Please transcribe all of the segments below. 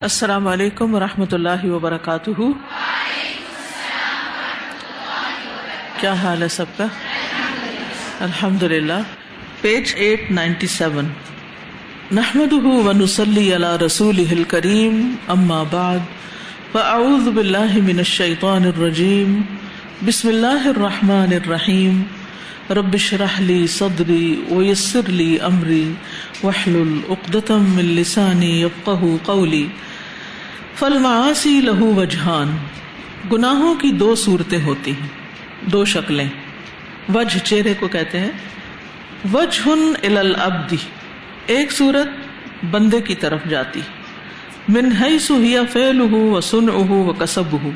السلام علیکم و رحمۃ اللہ وبرکاتہ۔ کیا حال ہے سب کا؟ الحمد للہ پیج ایٹ نائنٹی سیون۔ نحمد ونسلی علی رسول کریم اما بعد۔ فاعوذ باللہ من الشیطان الرجیم۔ بسم اللہ الرحمن الرحیم۔ ربش رحلی صدری ویسر لی امری۔ وحلل اقدتم من لسانی یفقہ قولی فلماسی لہو وجہان۔ گناہوں کی دو صورتیں ہوتی ہیں، دو شکلیں۔ وجہ چہرے کو کہتے ہیں وجہ الابدی ایک صورت بندے کی طرف جاتی، من سہیا فیل ہو و سن اہو و کسب ہو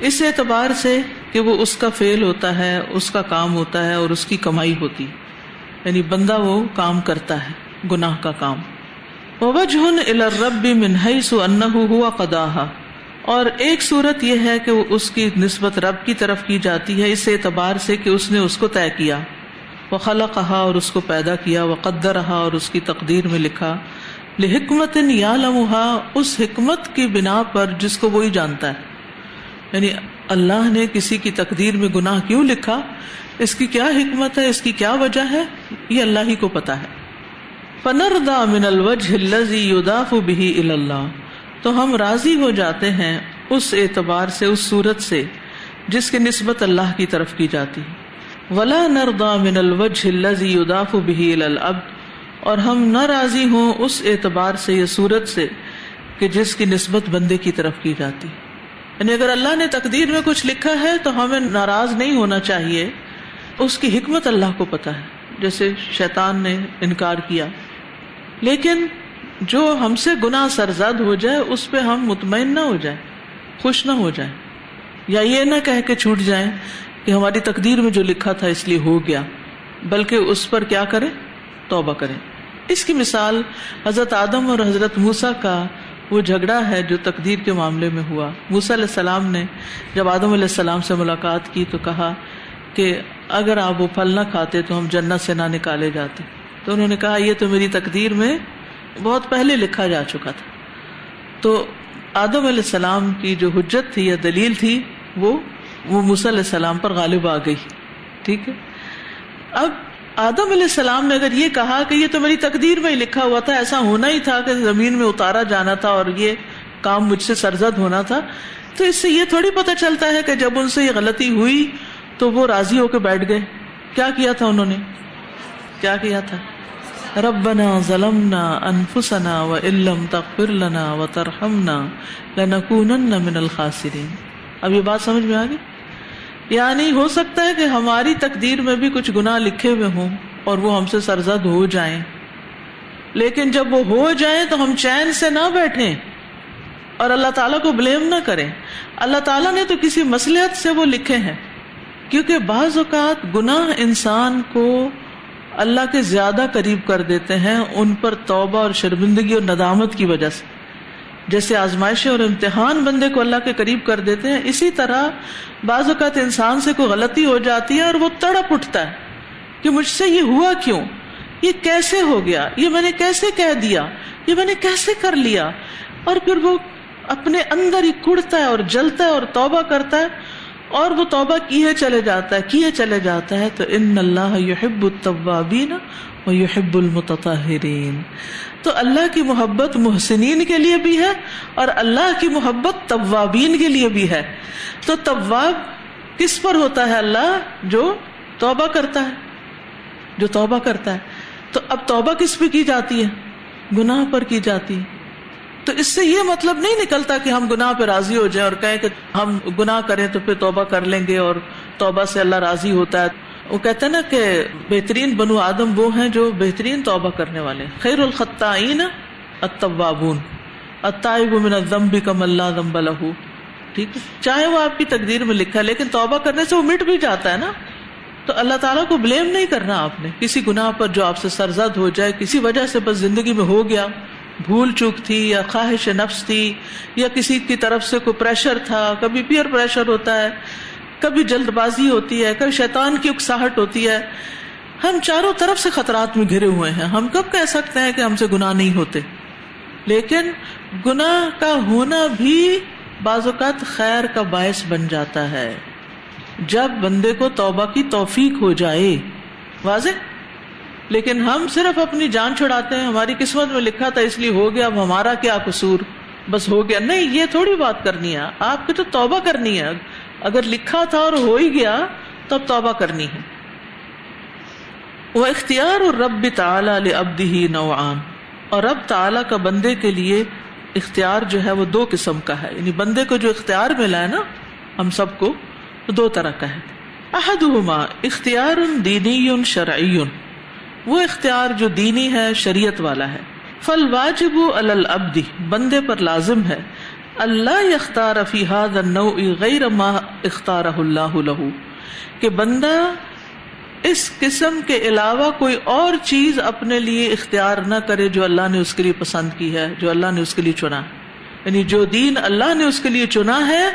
اس اعتبار سے کہ وہ اس کا فیل ہوتا ہے، اس کا کام ہوتا ہے اور اس کی کمائی ہوتی یعنی بندہ وہ کام کرتا ہے۔ گناہ کا کام۔ وجہ منہئی ان ہوا قدا اور ایک صورت یہ ہے کہ اس کی نسبت رب کی طرف کی جاتی ہے، اس اعتبار سے کہ اس نے اس کو طے کیا۔ وہ خلا کہا اور اس کو پیدا کیا وہ قدر رہا اور اس کی تقدیر میں لکھا۔ لحکمت یا لمحا اس حکمت کی بنا پر جس کو وہی جانتا ہے۔ یعنی اللہ نے کسی کی تقدیر میں گناہ کیوں لکھا؟ اس کی کیا حکمت ہے؟ اس کی کیا وجہ ہے؟ یہ اللہ ہی کو پتا ہے۔ فنردا من الوجہ الذي يضاف به الى اللہ تو ہم راضی ہو جاتے ہیں اس اعتبار سے، اس صورت سے، جس کی نسبت اللہ کی طرف کی جاتی۔ ولا نردا من الوجہ الذي يضاف به الى العبد۔ اور ہم نہ راضی ہوں اس اعتبار سے، یہ صورت سے، کہ جس کی نسبت بندے کی طرف کی جاتی۔ یعنی اگر اللہ نے تقدیر میں کچھ لکھا ہے تو ہمیں ناراض نہیں ہونا چاہیے۔ اس کی حکمت اللہ کو پتا ہے۔ جیسے شیطان نے انکار کیا۔ لیکن جو ہم سے گنا سرزد ہو جائے، اس پہ ہم مطمئن نہ ہو جائیں، خوش نہ ہو جائیں، یا یہ نہ کہہ کے چھوٹ جائیں کہ ہماری تقدیر میں جو لکھا تھا اس لیے ہو گیا، بلکہ اس پر کیا کرے توبہ کرے اس کی مثال حضرت آدم اور حضرت موسا کا وہ جھگڑا ہے جو تقدیر کے معاملے میں ہوا۔ موسا علیہ السلام نے جب آدم علیہ السلام سے ملاقات کی تو کہا کہ اگر آپ وہ پھل نہ کھاتے تو ہم جنت سے نہ نکالے جاتے۔ تو انہوں نے کہا، یہ تو میری تقدیر میں بہت پہلے لکھا جا چکا تھا۔ تو آدم علیہ السلام کی جو حجت تھی یا دلیل تھی، وہ وہ علیہ السلام پر غالب آ گئی۔ ٹھیک ہے؟ اب آدم علیہ السلام نے اگر یہ کہا کہ یہ تو میری تقدیر میں ہی لکھا ہوا تھا، ایسا ہونا ہی تھا کہ زمین میں اتارا جانا تھا اور یہ کام مجھ سے سرزد ہونا تھا، تو اس سے یہ تھوڑی پتہ چلتا ہے کہ جب ان سے یہ غلطی ہوئی تو وہ راضی ہو کے بیٹھ گئے۔ کیا کیا تھا انہوں نے؟ کیا کیا تھا؟ ربنا ظلمنا انفسنا و علم تغفر لنا و ترحمنا لنکونن من الخاسرین اب یہ بات سمجھ میں آ گئی؟ یعنی ہو سکتا ہے کہ ہماری تقدیر میں بھی کچھ گناہ لکھے ہوئے ہوں اور وہ ہم سے سرزد ہو جائیں۔ لیکن جب وہ ہو جائیں تو ہم چین سے نہ بیٹھیں۔ اور اللہ تعالیٰ کو بلیم نہ کریں۔ اللہ تعالیٰ نے تو کسی مسلحت سے وہ لکھے ہیں۔ کیونکہ بعض اوقات گناہ انسان کو اللہ کے زیادہ قریب کر دیتے ہیں ان پر توبہ اور شرمندگی اور ندامت کی وجہ سے۔ جیسے آزمائشیں اور امتحان بندے کو اللہ کے قریب کر دیتے ہیں، اسی طرح بعض اوقات انسان سے کوئی غلطی ہو جاتی ہے اور وہ تڑپ اٹھتا ہے کہ مجھ سے یہ ہوا کیوں؟ یہ کیسے ہو گیا؟ یہ میں نے کیسے کہہ دیا؟ یہ میں نے کیسے کر لیا؟ اور پھر وہ اپنے اندر ہی کڑتا ہے اور جلتا ہے اور توبہ کرتا ہے۔ اور وہ توبہ کیے چلے جاتا ہے، کیے چلے جاتا ہے، تو ان اللہ یحب الطوابین و یحب المتطہرین۔ تو اللہ کی محبت محسنین کے لیے بھی ہے اور اللہ کی محبت طوابین کے لیے بھی ہے۔ تو طواب کس پر ہوتا ہے اللہ؟ جو توبہ کرتا ہے۔ جو توبہ کرتا ہے۔ تو اب توبہ کس پہ کی جاتی ہے؟ گناہ پر کی جاتی ہے۔ تو اس سے یہ مطلب نہیں نکلتا کہ ہم گناہ پہ راضی ہو جائیں اور کہیں کہ ہم گناہ کریں تو پھر توبہ کر لیں گے اور توبہ سے اللہ راضی ہوتا ہے۔ وہ کہتے ہیں نا کہ بہترین بنو آدم وہ ہیں جو بہترین توبہ کرنے والے خیر الخطین اتوابون اتائب من الذنب کم اللہ ذنب له ٹھیک ہے؟ چاہے وہ آپ کی تقدیر میں لکھا ہے، لیکن توبہ کرنے سے وہ مٹ بھی جاتا ہے نا۔ تو اللہ تعالیٰ کو بلیم نہیں کرنا آپ نے۔ کسی گناہ پر جو آپ سے سرزد ہو جائے، کسی وجہ سے بس زندگی میں ہو گیا۔ بھول چوک تھی یا خواہش نفس تھی یا کسی کی طرف سے کوئی پریشر تھا، کبھی پیئر پریشر ہوتا ہے، کبھی جلد بازی ہوتی ہے، کبھی شیطان کی اکساہٹ ہوتی ہے۔ ہم چاروں طرف سے خطرات میں گھرے ہوئے ہیں۔ ہم کب کہہ سکتے ہیں کہ ہم سے گناہ نہیں ہوتے؟ لیکن گناہ کا ہونا بھی بعض اوقات خیر کا باعث بن جاتا ہے۔ جب بندے کو توبہ کی توفیق ہو جائے، واضح؟ لیکن ہم صرف اپنی جان چھڑاتے ہیں، ہماری قسمت میں لکھا تھا، اس لیے ہو گیا اب ہمارا کیا قصور؟ بس ہو گیا۔ نہیں، یہ تھوڑی بات کرنی ہے۔ آپ کی تو توبہ کرنی ہے۔ اگر لکھا تھا اور ہو ہی گیا تو اب توبہ کرنی ہے۔ وہ اختیار اور رب تعلی ابدی ہی نوعان۔ اور رب تعلی کا بندے کے لیے اختیار جو ہے وہ دو قسم کا ہے۔ یعنی بندے کو جو اختیار ملا ہے نا، ہم سب کو دو طرح کا ہے۔ احدہما اختیار دینی شرعی۔ وہ اختیار جو دینی ہے، شریعت والا ہے۔ فل واجب البدی بندے پر لازم ہے۔ اللہ اختار فی غیر ما اختار اللہ لہو۔ کہ بندہ اس قسم کے علاوہ کوئی اور چیز اپنے لیے اختیار نہ کرے جو اللہ نے اس کے لیے پسند کی ہے، جو اللہ نے اس کے لیے چنا۔ یعنی جو دین اللہ نے اس کے لیے چنا ہے،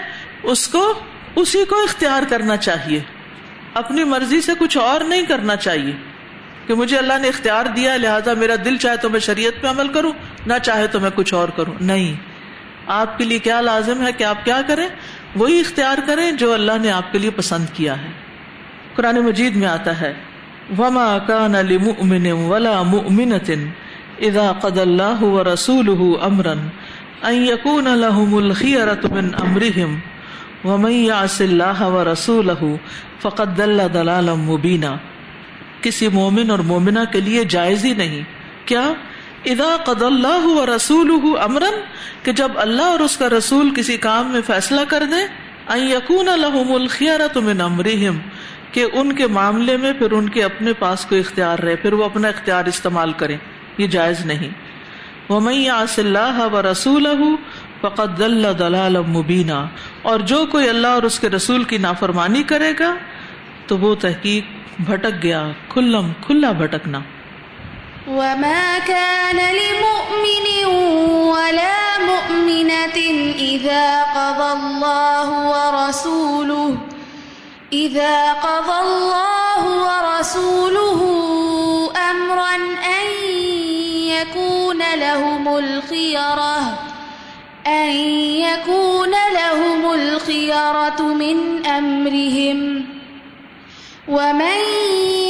اس کو، اسی کو اختیار کرنا چاہیے۔ اپنی مرضی سے کچھ اور نہیں کرنا چاہیے۔ کہ مجھے اللہ نے اختیار دیا لہٰذا میرا دل چاہے تو میں شریعت پہ عمل کروں، نہ چاہے تو میں کچھ اور کروں۔ نہیں۔ آپ کے لیے کیا لازم ہے کہ آپ کیا کریں؟ وہی اختیار کریں جو اللہ نے آپ کے لیے پسند کیا ہے۔ قرآن مجید میں آتا ہے، وما کان لمؤمن ولا مؤمنة اذا قد الله ورسوله امرا ان يكون لهم الخيرة من امرهم ومن يعص الله ورسوله فقد ضل ضلالا مبينا۔ کسی مومن اور مومنہ کے لیے جائز ہی نہیں۔ کیا؟ اذا قد اللہ و رسول امرن، کہ جب اللہ اور اس کا رسول کسی کام میں فیصلہ کر دے یقون الحم الخیارت من امرہم، کہ ان کے معاملے میں پھر ان کے اپنے پاس کوئی اختیار رہے، پھر وہ اپنا اختیار استعمال کریں، یہ جائز نہیں۔ وہ اللہ و رسول فقط دلال مبینہ اور جو کوئی اللہ اور اس کے رسول کی نافرمانی کرے گا، تو وہ تحقیق بھٹک گیا، کھلم، کھلا بھٹکنا۔ وما كان لمؤمن ولا مؤمنة إذا قضى الله ورسوله، إذا قضى الله ورسوله أمرا أن يكون لهم الخيرة، أن يكون لهم الخيرة من أمرهم۔ ومن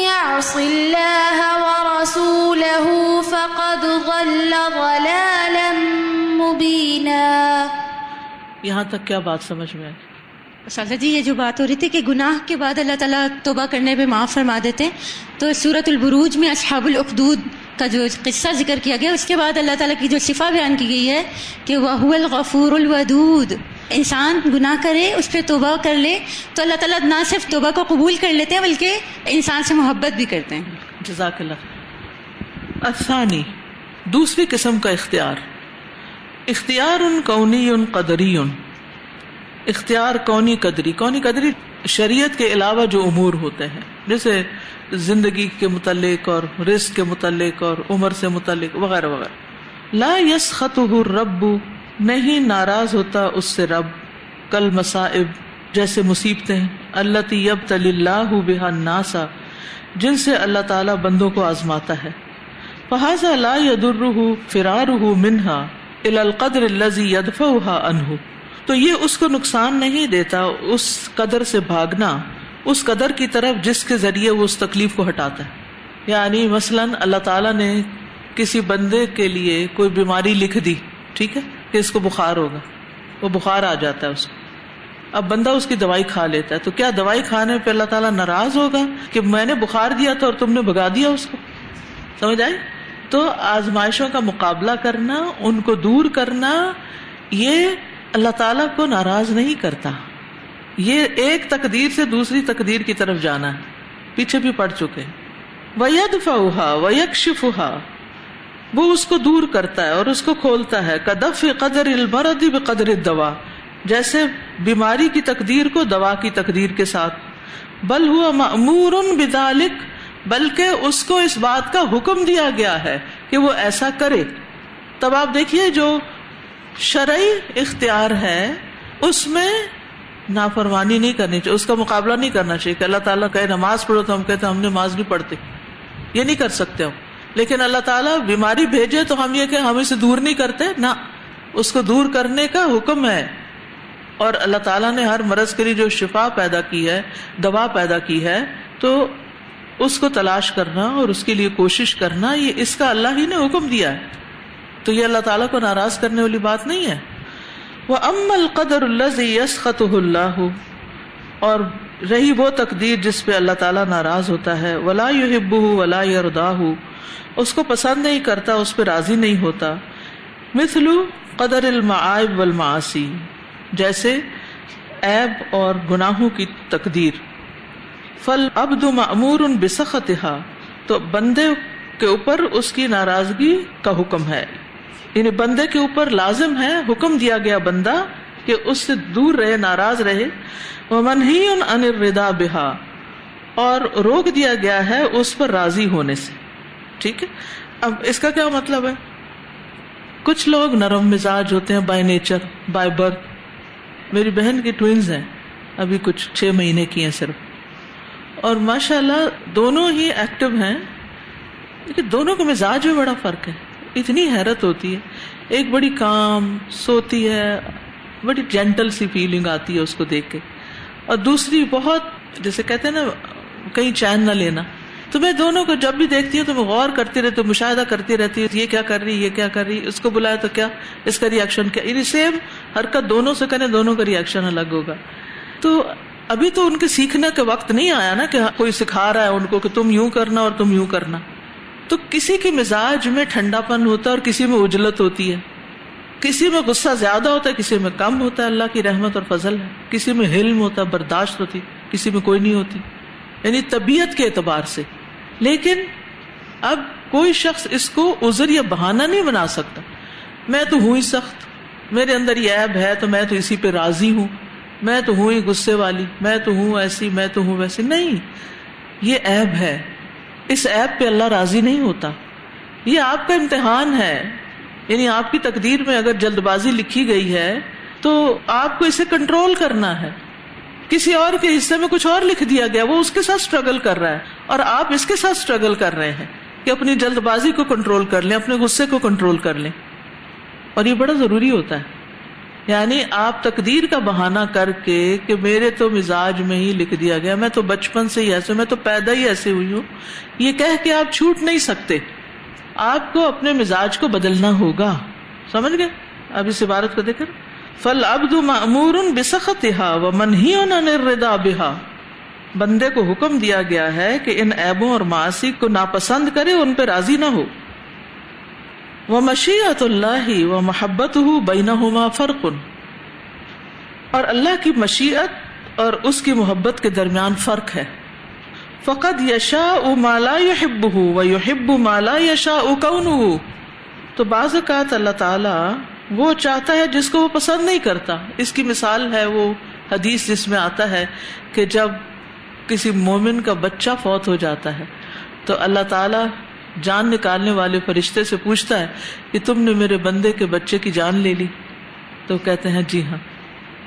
يعص الله ورسوله فقد ضل ضلالا مبينا یہاں تک کیا بات سمجھ میں آئی؟ سازا جی یہ جو بات ہو رہی تھی کہ گناہ کے بعد اللہ تعالیٰ توبہ کرنے پہ معاف فرما دیتے ہیں تو سورت البروج میں اصحاب العقدود کا جو قصہ ذکر کیا گیا اس کے بعد اللہ تعالیٰ کی جو صفا بیان کی گئی ہے کہ وہ الغفور الودود انسان گناہ کرے، اس پہ توبہ کر لے، تو اللہ تعالیٰ نہ صرف توبہ کو قبول کر لیتے ہیں، بلکہ انسان سے محبت بھی کرتے ہیں۔ جزاک اللہ۔ افسانی دوسری قسم کا اختیار۔ اختیار ان قونی ان قدری ان اختیار کونی قدری۔ کونی قدری شریعت کے علاوہ جو امور ہوتے ہیں، جیسے زندگی کے متعلق اور رزق کے متعلق اور عمر سے متعلق وغیرہ وغیرہ۔ لا یس خط رب نہیں ناراض ہوتا اس سے رب، کل مصائب جیسے مصیبتیں۔ اللہ تیب تلی اللہ بحا ناسا جن سے اللہ تعالیٰ بندوں کو آزماتا ہے۔ فہذا لا یدر فرار منہا القدر الزی یدف انہ تو یہ اس کو نقصان نہیں دیتا، اس قدر سے بھاگنا، اس قدر کی طرف جس کے ذریعے وہ اس تکلیف کو ہٹاتا ہے۔ یعنی مثلاً اللہ تعالیٰ نے کسی بندے کے لیے کوئی بیماری لکھ دی، ٹھیک ہے؟ کہ اس کو بخار ہوگا۔ وہ بخار آ جاتا ہے اس کو۔ اب بندہ اس کی دوائی کھا لیتا ہے۔ تو کیا دوائی کھانے پہ اللہ تعالیٰ ناراض ہوگا کہ میں نے بخار دیا تھا اور تم نے بگا دیا اس کو؟ سمجھ آئی؟ تو آزمائشوں کا مقابلہ کرنا، ان کو دور کرنا، یہ اللہ تعالیٰ کو ناراض نہیں کرتا۔ یہ ایک تقدیر سے دوسری تقدیر کی طرف جانا ہے۔ پیچھے بھی پڑ چکے۔ وید فہا ویکشفا وہ اس کو دور کرتا ہے اور اس کو کھولتا ہے۔ کدف قدر المرد قدر دوا جیسے بیماری کی تقدیر کو دوا کی تقدیر کے ساتھ۔ بل ہوا معمور بدالک بلکہ اس کو اس بات کا حکم دیا گیا ہے کہ وہ ایسا کرے۔ تب آپ دیکھیے جو شرعی اختیار ہے، اس میں نافرمانی نہیں کرنی چاہیے، اس کا مقابلہ نہیں کرنا چاہیے کہ اللہ تعالیٰ کہ نماز پڑھو تو ہم کہتے ہم نماز نہیں پڑھتے۔ یہ نہیں کر سکتے ہم۔ لیکن اللہ تعالیٰ بیماری بھیجے تو ہم یہ کہ ہم اسے دور نہیں کرتے، نہ، اس کو دور کرنے کا حکم ہے۔ اور اللہ تعالیٰ نے ہر مرض کے لیے جو شفا پیدا کی ہے، دوا پیدا کی ہے، تو اس کو تلاش کرنا اور اس کے لیے کوشش کرنا، یہ اس کا اللہ ہی نے حکم دیا ہے۔ تو یہ اللہ تعالیٰ کو ناراض کرنے والی بات نہیں ہے۔ وہ ام القدر اللہ یس اللہ اور رہی وہ تقدیر جس پہ اللہ تعالیٰ ناراض ہوتا ہے۔ ولا یو ہب ولا یردا اس کو پسند نہیں کرتا، اس پہ راضی نہیں ہوتا۔ مثلو قدر المعائب والمعاصی، جیسے ایب اور گناہوں کی تقدیر۔ فل ابد معمور ان بسختہ تو بندے کے اوپر اس کی ناراضگی کا حکم ہے۔ یعنی بندے کے اوپر لازم ہے حکم دیا گیا بندہ کہ اس سے دور رہے، ناراض رہے۔ وہ من ہی ان انردا بہا اور روک دیا گیا ہے اس پر راضی ہونے سے۔ ٹھیک ہے؟ اب اس کا کیا مطلب ہے؟ کچھ لوگ نرم مزاج ہوتے ہیں بائی نیچر بائی برتھ میری بہن کی ٹوینز ہیں، ابھی کچھ چھ مہینے کی ہیں صرف۔ اور ماشاء اللہ دونوں ہی ایکٹیو ہیں، لیکن دونوں کا مزاج میں بڑا فرق ہے۔ اتنی حیرت ہوتی ہے۔ ایک بڑی کام، سوتی ہے، بڑی جینٹل سی فیلنگ آتی ہے اس کو دیکھ کے۔ اور دوسری بہت، جیسے کہتے ہیں نا، کہیں چین نہ لینا۔ تو میں دونوں کو جب بھی دیکھتی ہوں تو میں غور کرتی رہتی ہوں، مشاہدہ کرتی رہتی ہوں، یہ کیا کر رہی، یہ کیا کر رہی، اس کو بلایا تو کیا، اس کا ریئیکشن کیا؟ یعنی سیم حرکت دونوں سے کریں دونوں کا ریئیکشن الگ ہوگا۔ تو ابھی تو ان کے سیکھنے کا وقت نہیں آیا نا کہ کوئی سکھا رہا ہے ان کو کہ تم یوں کرنا اور تم یوں کرنا۔ تو کسی کے مزاج میں ٹھنڈا پن ہوتا ہے اور کسی میں اجلت ہوتی ہے۔ کسی میں غصہ زیادہ ہوتا ہے، کسی میں کم ہوتا ہے، اللہ کی رحمت اور فضل ہے۔ کسی میں حلم ہوتا ہے، برداشت ہوتی، کسی میں کوئی نہیں ہوتی۔ یعنی طبیعت کے اعتبار سے۔ لیکن اب کوئی شخص اس کو ازر یا بہانا نہیں بنا سکتا۔ میں تو ہوں ہی سخت۔ میرے اندر یہ ایب ہے تو میں تو اسی پہ راضی ہوں۔ میں تو ہوں ہی غصے والی۔ میں تو ہوں ایسی، میں تو ہوں ویسی۔ نہیں، یہ ایب ہے۔ اس ایپ پہ اللہ راضی نہیں ہوتا۔ یہ آپ کا امتحان ہے۔ یعنی آپ کی تقدیر میں اگر جلد بازی لکھی گئی ہے تو آپ کو اسے کنٹرول کرنا ہے۔ کسی اور کے حصے میں کچھ اور لکھ دیا گیا، وہ اس کے ساتھ اسٹرگل کر رہا ہے۔ اور آپ اس کے ساتھ اسٹرگل کر رہے ہیں کہ اپنی جلد بازی کو کنٹرول کر لیں، اپنے غصے کو کنٹرول کر لیں۔ اور یہ بڑا ضروری ہوتا ہے۔ یعنی آپ تقدیر کا بہانہ کر کے کہ میرے تو مزاج میں ہی لکھ دیا گیا، میں تو بچپن سے ہی ایسے، میں تو پیدا ہی ایسے ہوئی ہوں۔ یہ کہہ کے آپ چھوٹ نہیں سکتے۔ آپ کو اپنے مزاج کو بدلنا ہوگا۔ سمجھ گئے؟ اب اس عبارت کو دیکھ فل ابد معمور بسخت و منہی ردا بحا بندے کو حکم دیا گیا ہے کہ ان ایبوں اور معاشی کو ناپسند کرے ان پہ راضی نہ ہو۔ وہ مشیت اللہ و محبت ہو بین فرق۔ اور اللہ کی مشیت اور اس کی محبت کے درمیان فرق ہے۔ فقط یشا او مالا یحب ہو و یحب مالا یشا او کون تو بعض اوقات اللہ تعالی وہ چاہتا ہے جس کو وہ پسند نہیں کرتا۔ اس کی مثال ہے وہ حدیث جس میں آتا ہے کہ جب کسی مومن کا بچہ فوت ہو جاتا ہے تو اللہ تعالی جان نکالنے والے فرشتے سے پوچھتا ہے کہ تم نے میرے بندے کے بچے کی جان لے لی؟ تو کہتے ہیں جی ہاں۔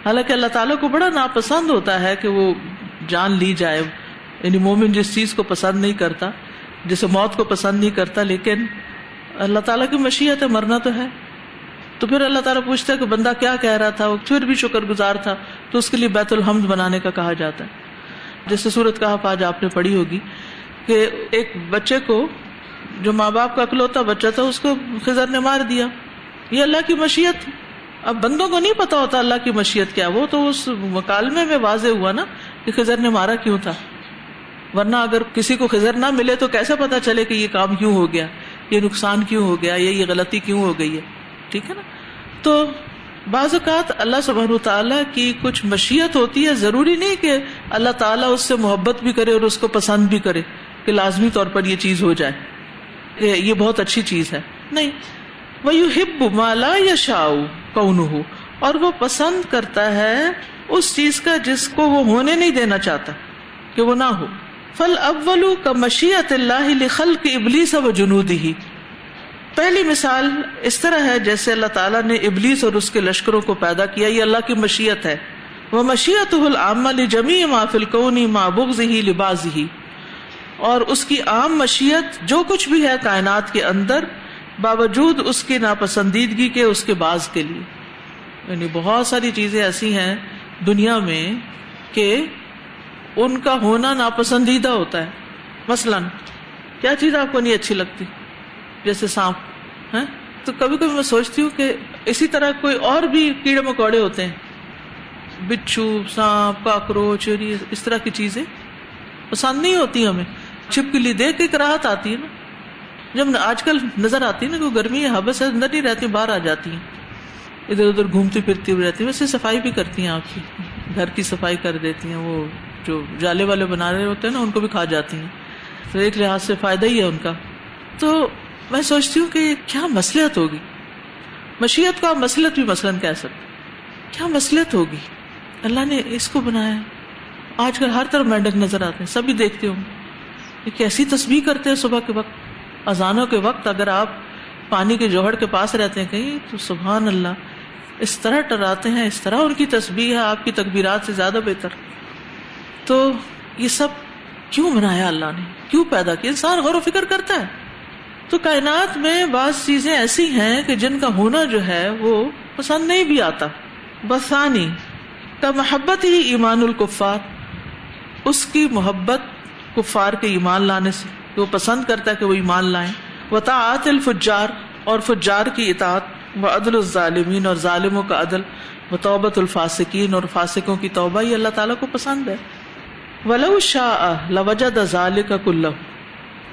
حالانکہ اللہ تعالیٰ کو بڑا ناپسند ہوتا ہے کہ وہ جان لی جائے۔ یعنی مومن جس چیز کو پسند نہیں کرتا، جسے موت کو پسند نہیں کرتا، لیکن اللہ تعالیٰ کی مشیت ہے، مرنا تو ہے۔ تو پھر اللہ تعالیٰ پوچھتا ہے کہ بندہ کیا کہہ رہا تھا؟ وہ پھر بھی شکر گزار تھا۔ تو اس کے لیے بیت الحمد بنانے کا کہا جاتا ہے۔ جیسے سورت کا آج آپ نے پڑھی ہوگی کہ ایک بچے کو جو ماں باپ کا اکلوتا بچہ تھا، اس کو خزر نے مار دیا۔ یہ اللہ کی مشیت۔ اب بندوں کو نہیں پتا ہوتا اللہ کی مشیت کیا۔ وہ تو اس مکالمے میں واضح ہوا نا کہ خزر نے مارا کیوں تھا۔ ورنہ اگر کسی کو خزر نہ ملے تو کیسے پتا چلے کہ یہ کام کیوں ہو گیا؟ یہ نقصان کیوں ہو گیا؟ یا یہ غلطی کیوں ہو گئی ہے؟ ٹھیک ہے نا؟ تو بعض اوقات اللہ سبحانہ تعالیٰ کی کچھ مشیت ہوتی ہے، ضروری نہیں کہ اللہ تعالیٰ اس سے محبت بھی کرے اور اس کو پسند بھی کرے کہ لازمی طور پر یہ چیز ہو جائے۔ یہ بہت اچھی چیز ہے۔ نہیں۔ وہ یو ہب مالا یا شاؤ کون ہو اور وہ پسند کرتا ہے اس چیز کا جس کو وہ ہونے نہیں دینا چاہتا کہ وہ نہ ہو۔ فل اولو کا مشیت اللہ لخل کے ابلیس و جنود ہی پہلی مثال اس طرح ہے جیسے اللہ تعالیٰ نے ابلیس اور اس کے لشکروں کو پیدا کیا، یہ اللہ کی مشیت ہے۔ وہ مشیت العام جمی ما فلکونی ما بغض ہی لباس ہی اور اس کی عام مشیت جو کچھ بھی ہے کائنات کے اندر، باوجود اس کی ناپسندیدگی کے، اس کے باز کے لیے۔ یعنی بہت ساری چیزیں ایسی ہیں دنیا میں کہ ان کا ہونا ناپسندیدہ ہوتا ہے۔ مثلاً، کیا چیز آپ کو نہیں اچھی لگتی؟ جیسے سانپ ہے تو کبھی کبھی میں سوچتی ہوں کہ اسی طرح کوئی اور بھی کیڑے مکوڑے ہوتے ہیں، بچھو، سانپ، کاکروچ اس طرح کی چیزیں پسند نہیں ہوتی ہمیں۔ چھپکلی دیکھ کے راحت آتی ہے نا۔ جب آج کل نظر آتی ہے نا کہ گرمی حبس اندر نہیں رہتی باہر آ جاتی ہیں۔ ادھر ادھر گھومتی پھرتی ہوئی رہتی ہیں، ویسے صفائی بھی کرتی ہیں آپ کی گھر کی صفائی کر دیتی ہیں، وہ جو جالے والے بنا رہے ہوتے ہیں نا، ان کو بھی کھا جاتی ہیں۔ تو ایک لحاظ سے فائدہ ہی ہے ان کا۔ تو میں سوچتی ہوں کہ کیا مسلحت ہوگی؟ مشیت کو آپ مسلط بھی مثلاً کہہ سکتے کیا مسلحت ہوگی؟ اللہ نے اس کو بنایا آج کل ہر طرف مینڈک نظر آتے ہیں، سبھی دیکھتے ہوں۔ یہ کیسی تصویر کرتے ہیں صبح کے وقت؟ اذانوں کے وقت اگر آپ پانی کے جوہر کے پاس رہتے ہیں کہیں، تو سبحان اللہ، اس طرح ٹراتے ہیں، اس طرح ان کی تصویر ہے، آپ کی تقبیرات سے زیادہ بہتر۔ تو یہ سب کیوں بنایا اللہ نے؟ کیوں پیدا کیا؟ انسان غور و فکر کرتا ہے۔ تو کائنات میں بعض چیزیں ایسی ہیں کہ جن کا ہونا جو ہے وہ پسند نہیں بھی آتا۔ بسانی، کا محبت ہی ایمان القفار اس کی محبت کفار کے ایمان لانے سے۔ وہ پسند کرتا ہے کہ وہ ایمان لائیں۔ و تعط الفجار، اور فجار کی اطاعت۔ و عدل الظالمین، اور ظالموں کا عدل۔ و توبت الفاسقین، اور فاسقوں کی توبہ، یہ اللہ تعالیٰ کو پسند ہے۔ ولو شاہ لوجد ذالک کلو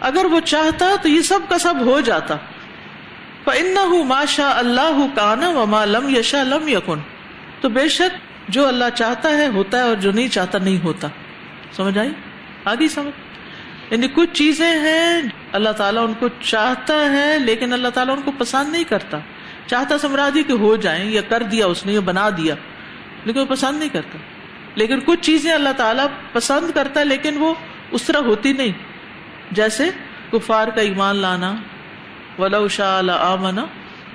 اگر وہ چاہتا تو یہ سب کا سب ہو جاتا۔ فَإِنَّهُ مَا شَاءَ اللَّهُ كَانَ وَمَا لَمْ يَشَاء لَمْ يَكُنْ۔ تو بے شک جو اللہ چاہتا ہے ہوتا ہے اور جو نہیں چاہتا نہیں ہوتا۔ سمجھ آئی؟ آگی سمجھ۔ یعنی کچھ چیزیں ہیں، اللہ تعالیٰ ان کو چاہتا ہے لیکن اللہ تعالیٰ ان کو پسند نہیں کرتا۔ چاہتا سمراجی کہ ہو جائیں یا کر دیا اس نے یا بنا دیا، لیکن وہ پسند نہیں کرتا۔ لیکن کچھ چیزیں اللہ تعالیٰ پسند کرتا ہے لیکن وہ اس طرح ہوتی نہیں۔ جیسے کفار کا ایمان لانا ولا آمنا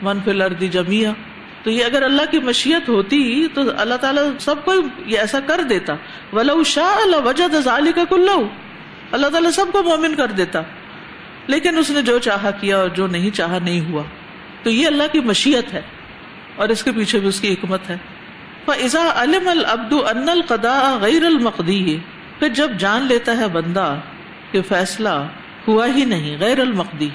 من فی جمیا تو یہ اگر اللہ کی مشیت ہوتی تو اللہ تعالیٰ سب کو یہ ایسا کر دیتا۔ ولا شاہ اللہ وجہ کا کلو اللہ تعالیٰ سب کو مومن کر دیتا۔ لیکن اس نے جو چاہا کیا اور جو نہیں چاہا نہیں ہوا۔ تو یہ اللہ کی مشیت ہے۔ اور اس کے پیچھے بھی اس کی حکمت ہے۔ فضا علم العبد ان القدا غیر المقدی پھر جب جان لیتا ہے بندہ کہ فیصلہ ہوا ہی نہیں، غیر المقدی۔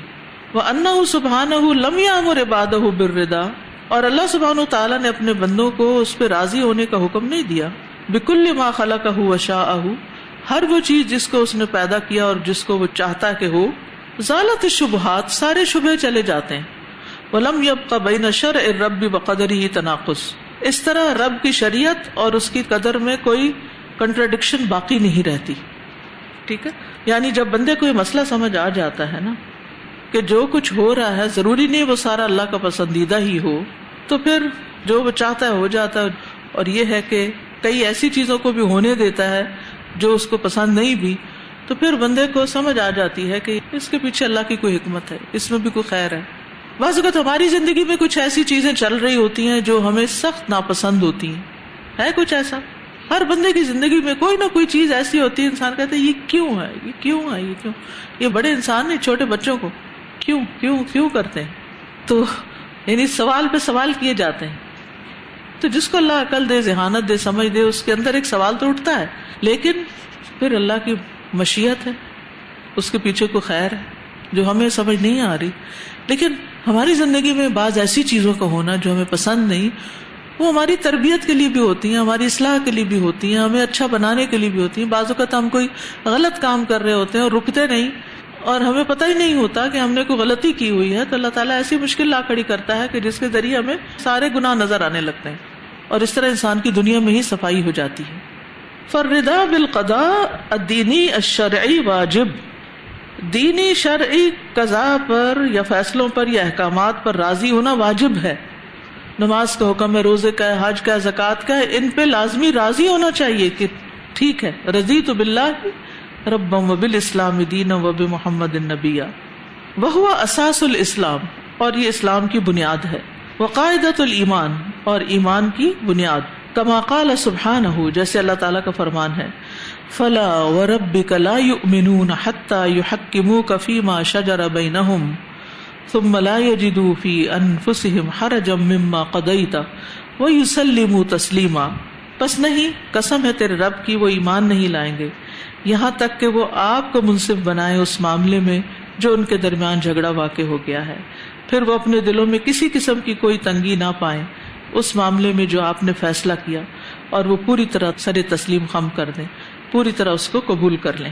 وہ انا سبحان لمیا امر عباد بردا اور اللہ سبحان تعالیٰ نے اپنے بندوں کو اس پہ راضی ہونے کا حکم نہیں دیا۔ بکل ما خلا کا شاہ ہر وہ چیز جس کو اس نے پیدا کیا اور جس کو وہ چاہتا کہ ہو ضالت شبہات سارے شبہ چلے جاتے ہیں۔ ولم یب کا بین شر رب بقدر ہی تناقص اس طرح رب کی شریعت اور اس کی قدر میں کوئی کنٹرڈکشن باقی نہیں رہتی۔ ٹھیک ہے؟ یعنی جب بندے کو یہ مسئلہ سمجھ آ جاتا ہے نا کہ جو کچھ ہو رہا ہے، ضروری نہیں وہ سارا اللہ کا پسندیدہ ہی ہو، تو پھر جو وہ چاہتا ہے ہو جاتا ہے۔ اور یہ ہے کہ کئی ایسی چیزوں کو بھی ہونے دیتا ہے جو اس کو پسند نہیں بھی۔ تو پھر بندے کو سمجھ آ جاتی ہے کہ اس کے پیچھے اللہ کی کوئی حکمت ہے، اس میں بھی کوئی خیر ہے۔ بعض اوقات ہماری زندگی میں کچھ ایسی چیزیں چل رہی ہوتی ہیں جو ہمیں سخت ناپسند ہوتی ہیں۔ ہے کچھ ایسا؟ ہر بندے کی زندگی میں کوئی نہ کوئی چیز ایسی ہوتی ہے، انسان کہتے یہ کیوں ہے؟ یہ کیوں ہے؟ یہ کیوں؟ یہ بڑے انسان نہیں چھوٹے بچوں کو۔ کیوں؟ کیوں؟ کیوں کرتے ہیں؟ تو یعنی سوال پہ سوال کیے جاتے ہیں۔ تو جس کو اللہ عقل دے، ذہانت دے، سمجھ دے، اس کے اندر ایک سوال تو اٹھتا ہے۔ لیکن پھر اللہ کی مشیت ہے، اس کے پیچھے کو خیر ہے، جو ہمیں سمجھ نہیں آ رہی۔ لیکن ہماری زندگی میں بعض ایسی چیزوں کا ہونا جو ہمیں پسند نہیں وہ ہماری تربیت کے لیے بھی ہوتی ہیں، ہماری اصلاح کے لیے بھی ہوتی ہیں، ہمیں اچھا بنانے کے لیے بھی ہوتی ہیں۔ بعض اوقات ہم کوئی غلط کام کر رہے ہوتے ہیں اور رکتے نہیں اور ہمیں پتہ ہی نہیں ہوتا کہ ہم نے کوئی غلطی کی ہوئی ہے۔ تو اللہ تعالیٰ ایسی مشکل لا کھڑی کرتا ہے کہ جس کے ذریعے ہمیں سارے گناہ نظر آنے لگتے ہیں اور اس طرح انسان کی دنیا میں ہی صفائی ہو جاتی ہے۔ فردا بالقدا دینی اشرعی واجب۔ دینی شرعی قضاء پر یا فیصلوں پر یا احکامات پر راضی ہونا واجب ہے۔ نماز کا حکم ہے، روزے کا ہے، حج کا ہے، زکوٰۃ کا ہے، ان پہ لازمی راضی ہونا چاہیے کہ ٹھیک ہے رضی تو بلّہ رب و بل اسلام دین و بب محمد النبی وہ اساس الاسلام، اور یہ اسلام کی بنیاد ہے۔ وہ قاعدت المان اور ایمان کی بنیاد۔ کما قال سبحان ہو جیسے اللہ تعالیٰ کا فرمان ہے۔ فلا و رب کلا یؤمنون حتى يحكموك فيما شجر بينهم ثم لا يجدوا في انفسهم حرجا مما قضيت ويسلموا تسليما۔ پس نہیں، قسم ہے تیرے رب کی، وہ ایمان نہیں لائیں گے۔ یہاں تک کہ وہ آپ کو منصف بنائے اس معاملے میں جو ان کے درمیان جھگڑا واقع ہو گیا ہے۔ پھر وہ اپنے دلوں میں کسی قسم کی کوئی تنگی نہ پائیں۔ اس معاملے میں جو آپ نے فیصلہ کیا اور وہ پوری طرح سر تسلیم خم کر دیں۔ پوری طرح اس کو قبول کر لیں۔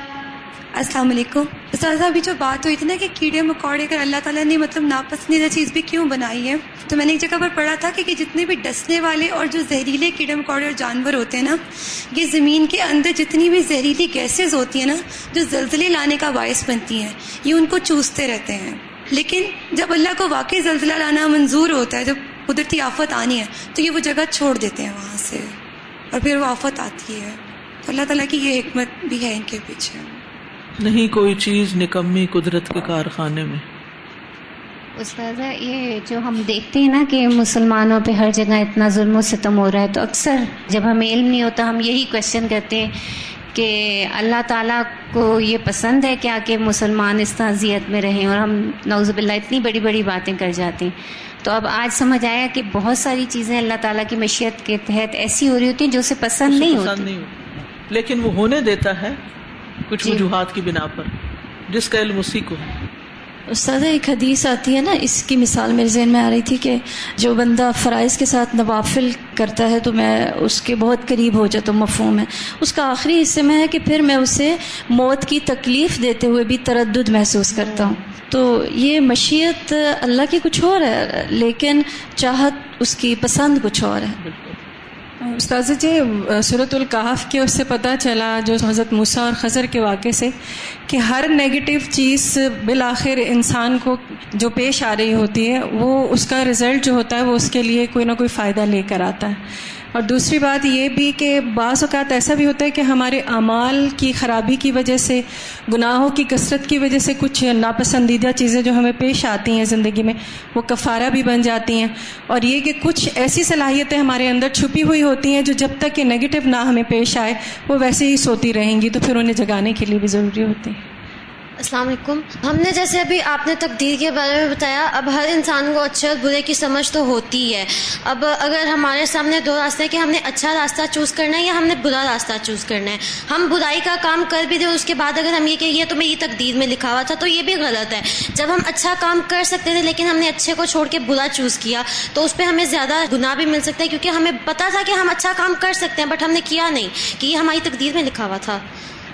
السلام علیکم۔ استاذہ ابھی جو بات ہوئی تھی نا کہ کیڑے مکوڑے کر اللہ تعالیٰ نے مطلب ناپسندیدہ چیز بھی کیوں بنائی ہے؟ تو میں نے ایک جگہ پر پڑھا تھا کہ جتنے بھی ڈسنے والے اور جو زہریلے کیڑے مکوڑے اور جانور ہوتے ہیں نا، یہ زمین کے اندر جتنی بھی زہریلی گیسز ہوتی ہیں نا، جو زلزلے لانے کا باعث بنتی ہیں، یہ ان کو چوستے رہتے ہیں۔ لیکن جب اللہ کو واقعی زلزلہ لانا منظور ہوتا ہے، جب قدرتی آفت آنی ہے، تو یہ وہ جگہ چھوڑ دیتے ہیں وہاں سے اور پھر وہ آفت آتی ہے۔ تو اللہ تعالیٰ کی یہ حکمت بھی ہے ان کے پیچھے۔ نہیں کوئی چیز نکمی قدرت کے کارخانے میں۔ استاذہ یہ جو ہم دیکھتے ہیں نا کہ مسلمانوں پہ ہر جگہ اتنا ظلم و ستم ہو رہا ہے تو اکثر جب ہمیں علم نہیں ہوتا ہم یہی کوشچن کرتے ہیں کہ اللہ تعالیٰ کو یہ پسند ہے کیا کہ مسلمان اس تعزیت میں رہیں؟ اور ہم نوز باللہ اتنی بڑی بڑی باتیں کر جاتے ہیں۔ تو اب آج سمجھ آیا کہ بہت ساری چیزیں اللہ تعالیٰ کی مشیت کے تحت ایسی ہو رہی ہوتی ہیں جو اسے پسند نہیں ہوتی۔ لیکن وہ ہونے دیتا ہے۔ کچھ جی۔ وجوہات کی بنا پر جس کا علم اسی کو ہے۔ استاد ایک حدیث آتی ہے نا اس کی مثال میرے ذہن میں آ رہی تھی کہ جو بندہ فرائض کے ساتھ نوافل کرتا ہے تو میں اس کے بہت قریب ہو جاتا ہوں مفہوم ہے۔ اس کا آخری حصے میں ہے کہ پھر میں اسے موت کی تکلیف دیتے ہوئے بھی تردد محسوس کرتا ہوں۔ تو یہ مشیت اللہ کی کچھ اور ہے لیکن چاہت اس کی پسند کچھ اور ہے۔ استاذ جی صورت القحف کے اس سے پتہ چلا جو حضرت موسیٰ اور خضر کے واقعے سے، کہ ہر نگیٹو چیز بالآخر انسان کو جو پیش آ رہی ہوتی ہے، وہ اس کا رزلٹ جو ہوتا ہے، وہ اس کے لیے کوئی نہ کوئی فائدہ لے کر آتا ہے۔ اور دوسری بات یہ بھی کہ بعض اوقات ایسا بھی ہوتا ہے کہ ہمارے اعمال کی خرابی کی وجہ سے، گناہوں کی کثرت کی وجہ سے کچھ ناپسندیدہ چیزیں جو ہمیں پیش آتی ہیں زندگی میں، وہ کفارہ بھی بن جاتی ہیں۔ اور یہ کہ کچھ ایسی صلاحیتیں ہمارے اندر چھپی ہوئی ہوتی ہیں جو جب تک کہ نگیٹو نہ ہمیں پیش آئے، وہ ویسے ہی سوتی رہیں گی تو پھر انہیں جگانے کے لیے بھی ضروری ہوتی ہیں۔ السلام علیکم۔ ہم نے جیسے ابھی آپ نے تقدیر کے بارے میں بتایا، اب ہر انسان کو اچھے اور برے کی سمجھ تو ہوتی ہے۔ اب اگر ہمارے سامنے دو راستے ہیں کہ ہم نے اچھا راستہ چوز کرنا ہے یا ہم نے برا راستہ چوز کرنا ہے۔ ہم برائی کا کام کر بھی دیں اس کے بعد اگر ہم یہ کہ یہ تو میری تقدیر میں لکھا ہوا تھا، تو یہ بھی غلط ہے۔ جب ہم اچھا کام کر سکتے تھے، لیکن ہم نے اچھے کو چھوڑ کے برا چوز کیا، تو اس پہ ہمیں زیادہ گناہ بھی مل سکتا ہے، کیونکہ ہمیں پتا تھا کہ ہم اچھا کام کر سکتے ہیں، بٹ ہم نے کیا نہیں، کہ یہ ہماری تقدیر میں لکھا ہوا تھا۔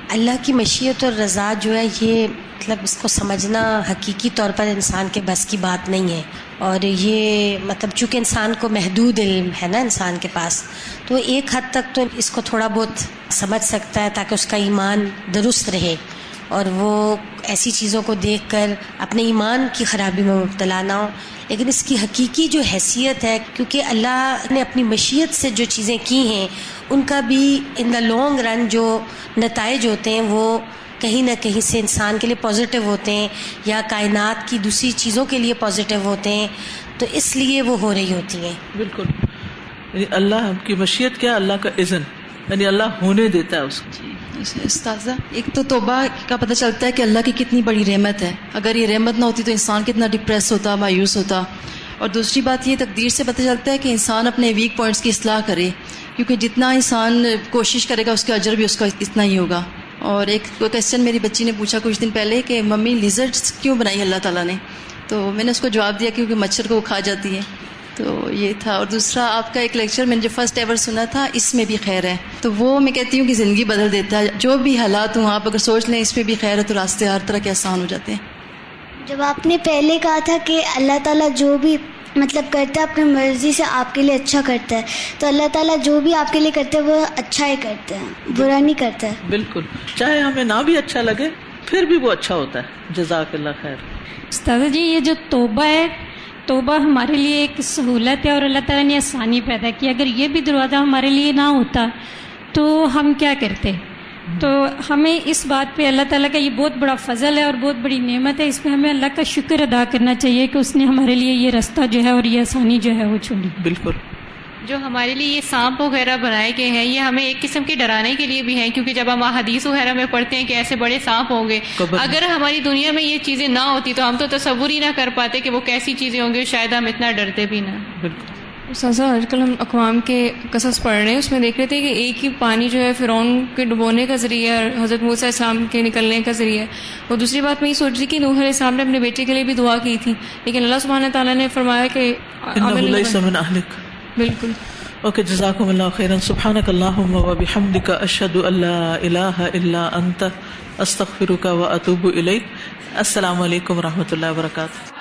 اللہ کی مشیت اور رضا جو ہے، یہ مطلب اس کو سمجھنا حقیقی طور پر انسان کے بس کی بات نہیں ہے۔ اور یہ مطلب چونکہ انسان کو محدود علم ہے نا انسان کے پاس، تو ایک حد تک تو اس کو تھوڑا بہت سمجھ سکتا ہے تاکہ اس کا ایمان درست رہے۔ اور وہ ایسی چیزوں کو دیکھ کر اپنے ایمان کی خرابی میں مبتلا نہ ہو۔ لیکن اس کی حقیقی جو حیثیت ہے، کیونکہ اللہ نے اپنی مشیت سے جو چیزیں کی ہیں ان کا بھی ان دا لانگ رن جو نتائج ہوتے ہیں وہ کہیں نہ کہیں سے انسان کے لیے پازیٹیو ہوتے ہیں یا کائنات کی دوسری چیزوں کے لیے پازیٹیو ہوتے ہیں تو اس لیے وہ ہو رہی ہوتی ہیں۔ بالکل۔ یعنی اللہ کی مشیت کیا؟ اللہ کا عزن یعنی اللہ ہونے دیتا ہے اس کو۔ جی، استاذہ ایک تو توبہ کا پتہ چلتا ہے کہ اللہ کی کتنی بڑی رحمت ہے۔ اگر یہ رحمت نہ ہوتی تو انسان کتنا ڈپریس ہوتا مایوس ہوتا۔ اور دوسری بات یہ تقدیر سے پتہ چلتا ہے کہ انسان اپنے ویک پوائنٹس کی اصلاح کرے۔ کیونکہ جتنا انسان کوشش کرے گا، اس کا اجر بھی اس کا اتنا ہی ہوگا۔ اور ایک کوشچن میری بچی نے پوچھا کچھ دن پہلے کہ، ممی لیزرڈس کیوں بنائی اللہ تعالیٰ نے؟ تو میں نے اس کو جواب دیا کیونکہ مچھر کو وہ کھا جاتی ہے۔ تو یہ تھا۔ اور دوسرا، آپ کا ایک لیکچر میں نے جو فرسٹ ایور سنا تھا، اس میں بھی خیر ہے۔ تو وہ میں کہتی ہوں کہ زندگی بدل دیتا ہے۔ جو بھی حالات ہوں، آپ اگر سوچ لیں، اس پہ بھی خیر ہے تو راستے ہر طرح کے آسان ہو جاتے ہیں۔ جب آپ نے پہلے کہا تھا کہ اللہ تعالیٰ جو بھی مطلب کرتا ہے اپنی مرضی سے آپ کے لیے اچھا کرتا ہے۔ تو اللہ تعالیٰ جو بھی آپ کے لیے کرتے ہیں وہ اچھا ہی کرتا ہے۔ برا نہیں کرتا۔ ہے بالکل۔ چاہے ہمیں نہ بھی اچھا لگے پھر بھی وہ اچھا ہوتا ہے۔ جزاک اللہ خیر۔ استاد جی یہ جو توبہ ہے توبہ ہمارے لیے ایک سہولت ہے اور اللہ تعالیٰ نے آسانی پیدا کی۔ اگر یہ بھی دروازہ ہمارے لیے نہ ہوتا تو ہم کیا کرتے؟ تو ہمیں اس بات پہ اللہ تعالیٰ کا یہ بہت بڑا فضل ہے اور بہت بڑی نعمت ہے۔ اس پہ ہمیں اللہ کا شکر ادا کرنا چاہیے کہ اس نے ہمارے لیے یہ رستہ جو ہے اور یہ آسانی جو ہے وہ چھوڑی۔ بالکل۔ جو ہمارے لیے یہ سانپ وغیرہ بنائے گئے ہیں یہ ہمیں ایک قسم کے ڈرانے کے لیے بھی ہیں کیونکہ جب ہم حدیث وغیرہ میں پڑھتے ہیں کہ ایسے بڑے سانپ ہوں گے اگر ہماری دنیا میں یہ چیزیں نہ ہوتی تو ہم تو تصور ہی نہ کر پاتے کہ وہ کیسی چیزیں ہوں گی شاید ہم اتنا ڈرتے بھی نہ۔ سازا آج کل ہم اقوام کے قصص پڑھ رہے ہیں اس میں دیکھ رہے تھے کہ ایک ہی پانی جو ہے فرعون کے ڈبونے کا ذریعہ حضرت موسیٰ اسلام کے نکلنے کا ذریعہ اور دوسری بات میں یہ سوچ رہی کہ نوح علیہ السلام نے اپنے بیٹے کے لیے بھی دعا کی تھی لیکن اللہ سبحانہ تعالیٰ نے فرمایا کہ بالکل۔ اوکے جزاکم اللہ خیرا۔ سبحانک اللہم و بحمدک اشہد اللہ الہ الا انت استغفرک و اتوب الیک۔ السلام علیکم و رحمۃ اللہ وبرکاتہ۔